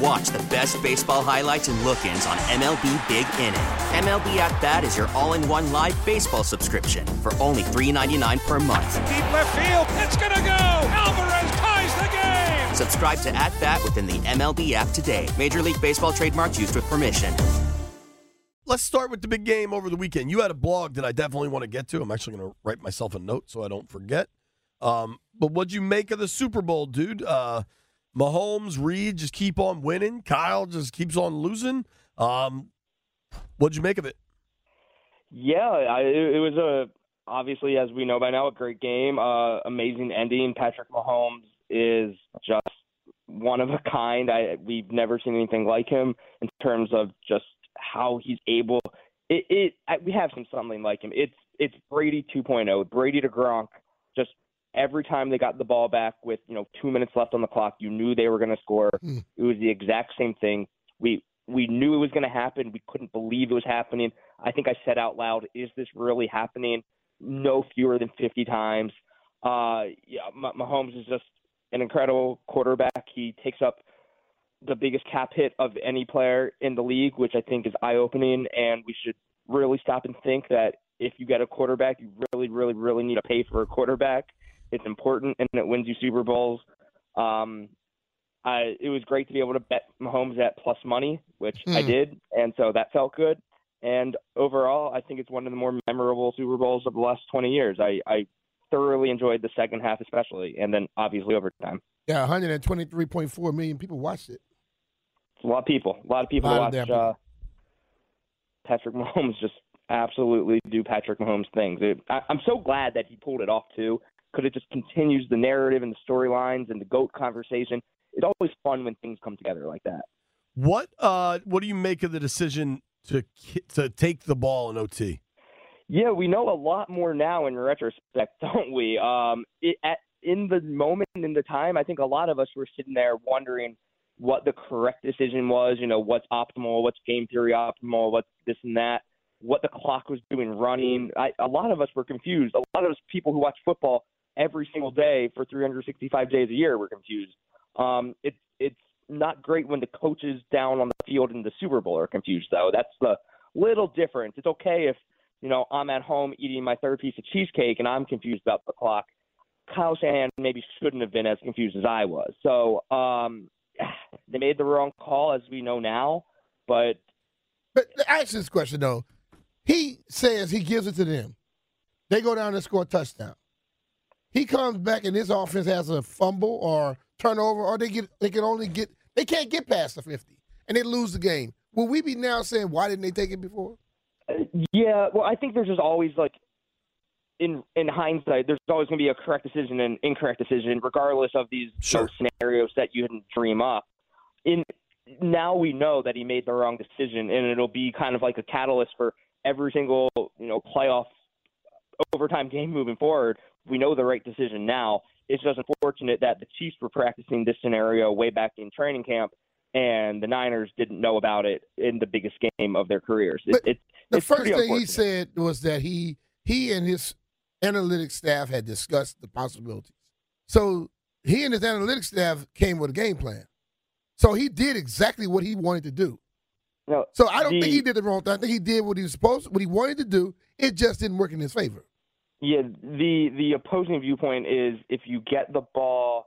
And watch the best baseball highlights and look-ins on MLB Big Inning. MLB At Bat is your all-in-one live baseball subscription for only $3.99 per month. Deep left field, it's gonna go. Alvarez ties the game. Subscribe to At Bat within the MLB app today. Major League Baseball trademarks used with permission. Let's start with the big game over the weekend. You had a blog that I definitely want to get to. I'm actually going to write myself a note so I don't forget. Um, but what'd you make of the Super Bowl, dude? Uh, Mahomes, Reid just keep on winning. Kyle just keeps on losing. Um, what'd you make of it? Yeah, I, it, was a obviously, as we know by now, a great game. Uh, amazing ending. Patrick Mahomes is just one of a kind. I we've never seen anything like him in terms of just how he's able. It, it I, we have some something like him. It's it's Brady 2.0. Brady to Gronk. Just every time they got the ball back with you know two minutes left on the clock, you knew they were going to score. Mm. It was the exact same thing. We we knew it was going to happen. We couldn't believe it was happening. I think I said out loud, "Is this really happening?" No fewer than 50 times. Uh, yeah, Mah- Mahomes is just an incredible quarterback. He takes up the biggest cap hit of any player in the league, which I think is eye-opening. And we should really stop and think that if you get a quarterback, you really, really, really need to pay for a quarterback. It's important, and it wins you Super Bowls. Um, I, it was great to be able to bet Mahomes at plus money, which I Hmm. did, and so that felt good. And overall, I think it's one of the more memorable Super Bowls of the last 20 years. I, I thoroughly enjoyed the second half, especially, and then obviously overtime. Yeah, 123.4 million people watched it. It's a lot of people, a lot of people Lot to of uh, Patrick Mahomes just absolutely do Patrick Mahomes things. It, I, I'm so glad that he pulled it off too, because it just continues the narrative and the storylines and the goat conversation. It's always fun when things come together like that. What uh, what do you make of the decision to to take the ball in OT? Yeah, we know a lot more now in retrospect, don't we? Um, it, at, in the moment, in the time, I think a lot of us were sitting there wondering what the correct decision was. You know, what's optimal, what's game theory optimal, what's this and that, what the clock was doing running. I, a lot of us were confused. A lot of us people who watch football every single day for 365 days a year we're confused. Um, it's it's not great when the coaches down on the field in the Super Bowl are confused, though. That's the little difference. It's okay if you know I'm at home eating my third piece of cheesecake and I'm confused about the clock. Kyle Shanahan maybe shouldn't have been as confused as I was. So um, they made the wrong call, as we know now. But But ask this question though. He says he gives it to them. They go down and score a touchdown. He comes back and his offense has a fumble or turnover, or they get they can only get they can't get past the fifty and they lose the game. Will we be now saying why didn't they take it before? Yeah, well, I think there's just always like in in hindsight, there's always going to be a correct decision and incorrect decision, regardless of these you know, scenarios that you didn't dream up. In now we know that he made the wrong decision, and it'll be kind of like a catalyst for every single you know playoff overtime game moving forward. We know the right decision now. It's just unfortunate that the Chiefs were practicing this scenario way back in training camp, and the Niners didn't know about it in the biggest game of their careers. It, it, The first thing he said was that he he and his analytics staff had discussed the possibilities. So he and his analytics staff came with a game plan. So he did exactly what he wanted to do. No, So I don't think he did the wrong thing. I think he did what he was supposed, what he wanted to do. It just didn't work in his favor. Yeah, the the opposing viewpoint is if you get the ball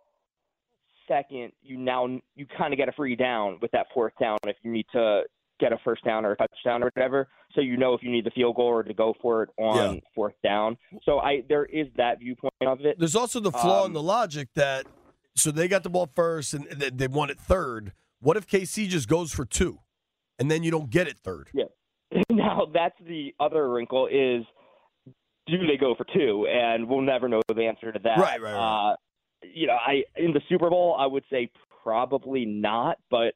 second, you now you kind of get a free down with that fourth down if you need to get a first down or a touchdown or whatever. So you know if you need the field goal or to go for it on Yeah. fourth down. So I there is that viewpoint of it. There's also the flaw in Um, the logic that so they got the ball first and they, they won it third. What if KC just goes for two, and then you don't get it third? Yeah. now that's the other wrinkle is do they go for two? And we'll never know the answer to that. Right, right, right. Uh, you know, I in the Super Bowl, I would say probably not, but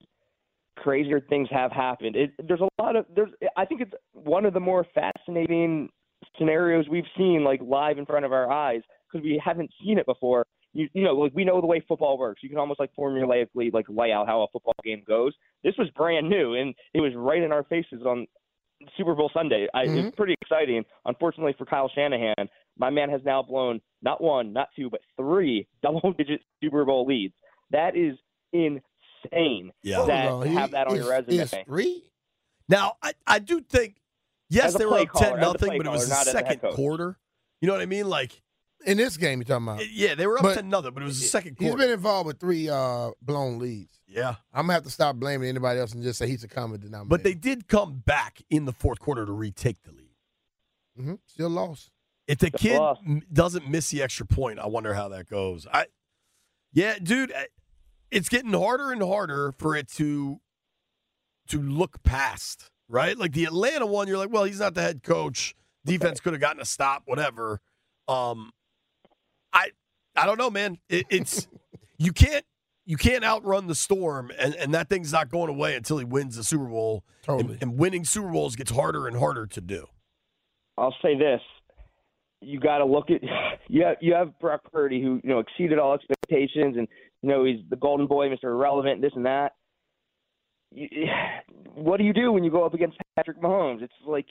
crazier things have happened. It, there's a lot of there's. I think it's one of the more fascinating scenarios we've seen like live in front of our eyes because we haven't seen it before. You, you know, like we know the way football works. You can almost like formulaically like lay out how a football game goes. This was brand new, and it was right in our faces on Super Bowl Sunday. I, Mm-hmm. It's pretty exciting. Unfortunately for Kyle Shanahan, my man has now blown not one, not two, but three double-digit Super Bowl leads. That is insane. Yeah. That Hold to on, have that on is- your resume. is three? Now, I, I do think, yes, they were play up 10 nothing, but it was caller, the not as a head second coach. quarter. You know what I mean? Like, In this game, you're talking about. yeah, they were up But 10 nothing, but it was the second quarter. He's been involved with three uh, blown leads. Yeah. I'm gonna have to stop blaming anybody else and just say he's a common denominator. But they did come back in the fourth quarter to retake the lead. hmm still lost. If the kid doesn't miss the extra point, I wonder how that goes. I, yeah, dude, it's getting harder and harder for it to to look past, right? Like the Atlanta one, you're like, well, he's not the head coach. Defense could have gotten a stop, whatever. Um, I I don't know, man. It, it's you can't you can't outrun the storm, and, and that thing's not going away until he wins the Super Bowl. Totally. And, and winning Super Bowls gets harder and harder to do. I'll say this: you got to look at you have you have Brock Purdy who you know exceeded all expectations, and you know he's the golden boy, Mr. Irrelevant, this and that. You, what do you do when you go up against Patrick Mahomes? It's like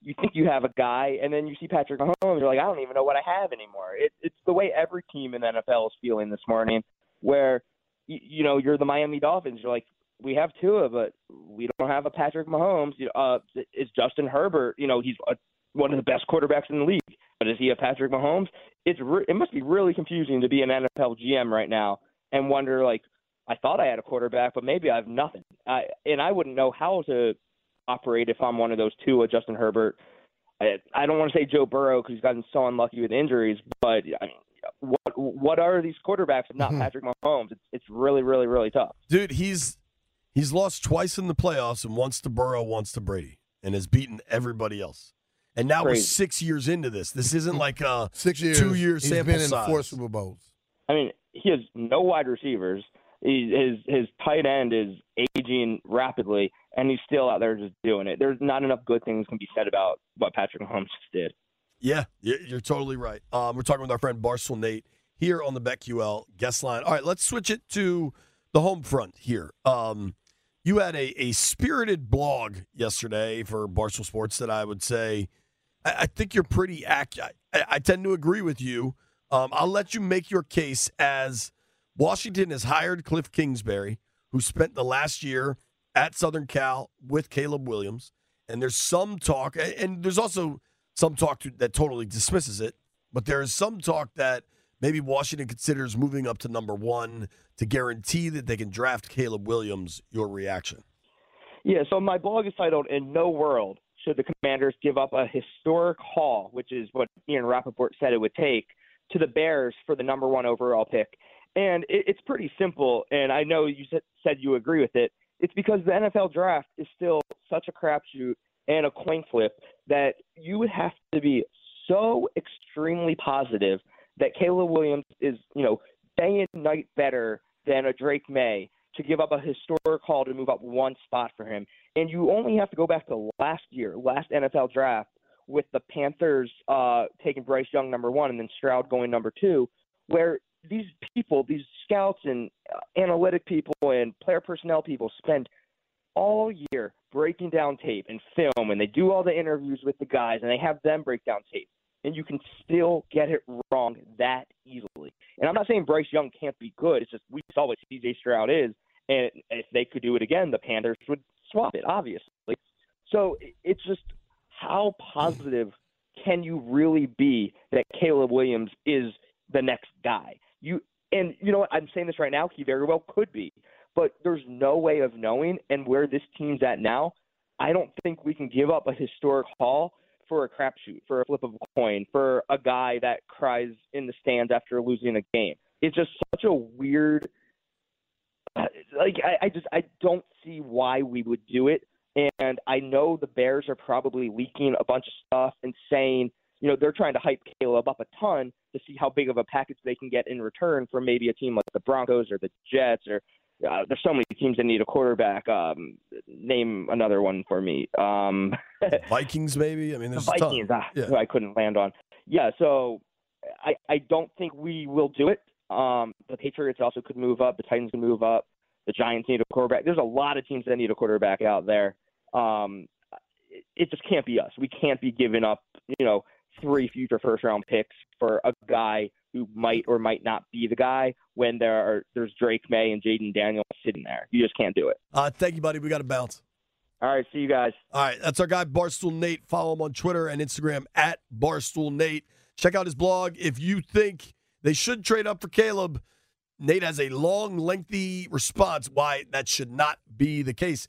you think you have a guy, and then you see Patrick Mahomes, you're like, I don't even know what I have anymore. It, it's the way every team in the NFL is feeling this morning, where you, you know you're the Miami Dolphins. You're like, we have Tua, but we don't have a Patrick Mahomes. Uh, is Justin Herbert? You know, he's a one of the best quarterbacks in the league. But is he a Patrick Mahomes? It's re- it must be really confusing to be an NFL GM right now and wonder like I thought I had a quarterback, but maybe I have nothing. I and I wouldn't know how to operate if I'm one of those two, a Justin Herbert. I, I don't want to say Joe Burrow because he's gotten so unlucky with injuries, but I mean, what what are these quarterbacks if not mm-hmm. Patrick Mahomes? It's it's really really really tough. Dude, he's he's lost twice in the playoffs and once to Burrow, once to Brady, and has beaten everybody else. And now we're six years into this. This isn't like a Six years. two year He's sample been in size. four Super Bowls. I mean, he has no wide receivers. He, his his tight end is aging rapidly, and he's still out there just doing it. There's not enough good things can be said about what Patrick Mahomes just did. Yeah, you're totally right. Um, we're talking with our friend Barstool Nate here on the BetQL guest line. All right, let's switch it to the home front here. Um, you had a, a spirited blog yesterday for Barstool Sports that I would say I, I think you're pretty accurate. I, tend to agree with you. Um, I'll let you make your case as Washington has hired Kliff Kingsbury, who spent the last year at Southern Cal with Caleb Williams. And there's some talk, and there's also some talk to, that totally dismisses it, but there is some talk that maybe Washington considers moving up to number one to guarantee that they can draft Caleb Williams. Your reaction? Yeah, so my blog is titled "In No World Should the Commanders Give Up a Historic Haul," which is what Ian Rapoport said it would take to the Bears for the number one overall pick. And it, it's pretty simple, and I know you said, said you agree with it. It's because the NFL draft is still such a crapshoot and a coin flip that you would have to be so extremely positive that Caleb Williams is, you know, day and night better than a Drake Maye to give up a historic haul to move up one spot for him. And you only have to go back to last year, last NFL draft, with the Panthers uh, taking Bryce Young number one and then Stroud going number two, where these people, these scouts and uh, analytic people and player personnel people spend all year breaking down tape and film, and they do all the interviews with the guys, and they have them break down tape. And you can still get it wrong that easily. And I'm not saying Bryce Young can't be good. It's just we saw what CJ Stroud is, and if they could do it again, the Panthers would swap it, obviously. So it's just how positive can you really be that Caleb Williams is the next guy? You and you know what? I'm saying this right now. He very well could be, but there's no way of knowing. And where this team's at now, I don't think we can give up a historic haul for a crapshoot, for a flip of a coin, for a guy that cries in the stands after losing a game. It's just such a weird. Like I, I just I don't see why we would do it, And I know the Bears are probably leaking a bunch of stuff and saying, you know, they're trying to hype Caleb up a ton to see how big of a package they can get in return from maybe a team like the Broncos or the Jets or uh, there's so many teams that need a quarterback. Um, name another one for me. Um, Vikings, maybe. I mean, the Vikings. Ah, Yeah. who I couldn't land on. Yeah, so I I don't think we will do it. Um, the Patriots also could move up. The Titans could move up. The Giants need a quarterback. There's a lot of teams that need a quarterback out there. Um, it, it just can't be us. We can't be giving up, you know, three future first round picks for a guy who might or might not be the guy when there are there's Drake Maye and Jayden Daniels sitting there. You just can't do it. Uh, thank you, buddy. We got to bounce. All right, see you guys. All right, that's our guy Barstool Nate. Follow him on Twitter and Instagram at Barstool Nate. Check out his blog if you think they should trade up for Caleb. Nate has a long, lengthy response why that should not be the case.